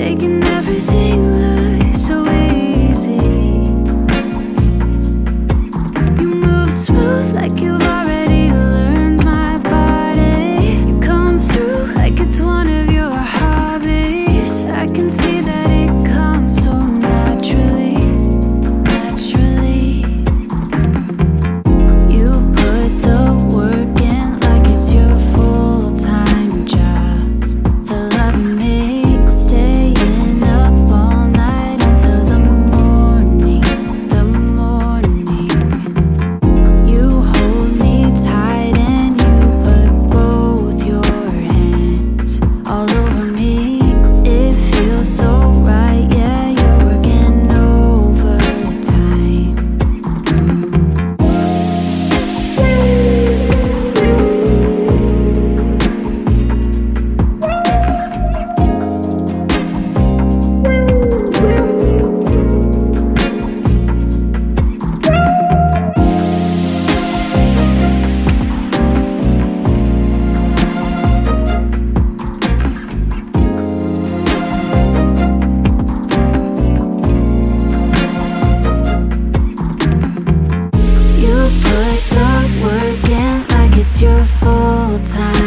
making everything look so easy. You move smooth like you. your full time.